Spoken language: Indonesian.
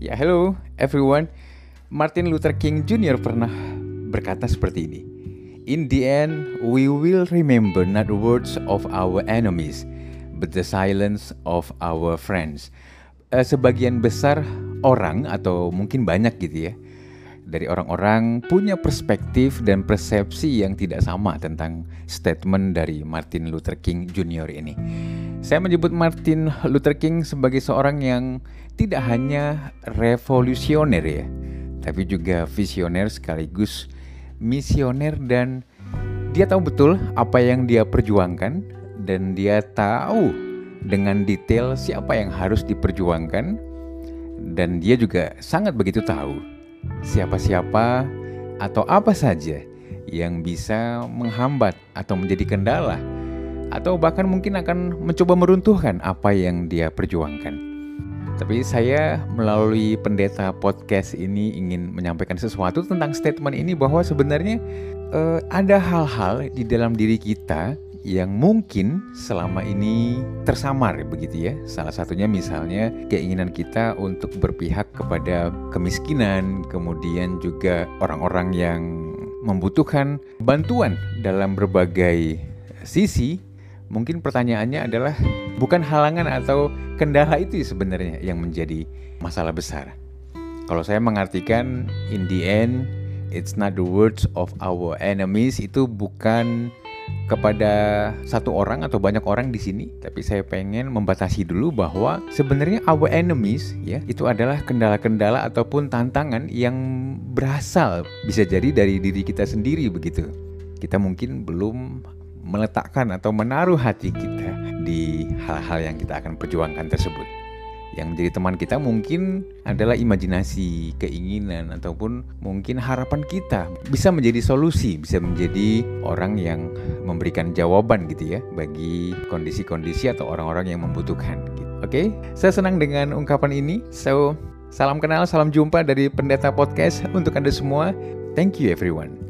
Ya, hello everyone. Martin Luther King Jr. pernah berkata seperti ini. In the end, we will remember not the words of our enemies, but the silence of our friends. Uh, sebagian besar orang atau mungkin banyak gitu ya dari orang-orang punya perspektif dan persepsi yang tidak sama tentang statement dari Martin Luther King Jr. ini. Saya menyebut Martin Luther King sebagai seorang yang tidak hanya revolusioner ya, tapi juga visioner sekaligus misioner dan dia tahu betul apa yang dia perjuangkan dan dia tahu dengan detail siapa yang harus diperjuangkan dan dia juga sangat begitu tahu siapa-siapa atau apa saja yang bisa menghambat atau menjadi kendala atau bahkan mungkin akan mencoba meruntuhkan apa yang dia perjuangkan. Tapi saya melalui pendeta podcast ini ingin menyampaikan sesuatu tentang statement ini bahwa sebenarnya uh, ada hal-hal di dalam diri kita yang mungkin selama ini tersamar begitu ya. Salah satunya misalnya keinginan kita untuk berpihak kepada kemiskinan, kemudian juga orang-orang yang membutuhkan bantuan dalam berbagai sisi mungkin pertanyaannya adalah bukan halangan atau kendala itu sebenarnya yang menjadi masalah besar. Kalau saya mengartikan in the end it's not the words of our enemies itu bukan kepada satu orang atau banyak orang di sini, tapi saya pengen membatasi dulu bahwa sebenarnya our enemies ya itu adalah kendala-kendala ataupun tantangan yang berasal bisa jadi dari diri kita sendiri begitu. Kita mungkin belum meletakkan atau menaruh hati kita di hal-hal yang kita akan perjuangkan tersebut. Yang menjadi teman kita mungkin adalah imajinasi, keinginan, ataupun mungkin harapan kita bisa menjadi solusi, bisa menjadi orang yang memberikan jawaban gitu ya bagi kondisi-kondisi atau orang-orang yang membutuhkan. Gitu. Oke, okay? saya senang dengan ungkapan ini. So, salam kenal, salam jumpa dari Pendeta Podcast untuk Anda semua. Thank you everyone.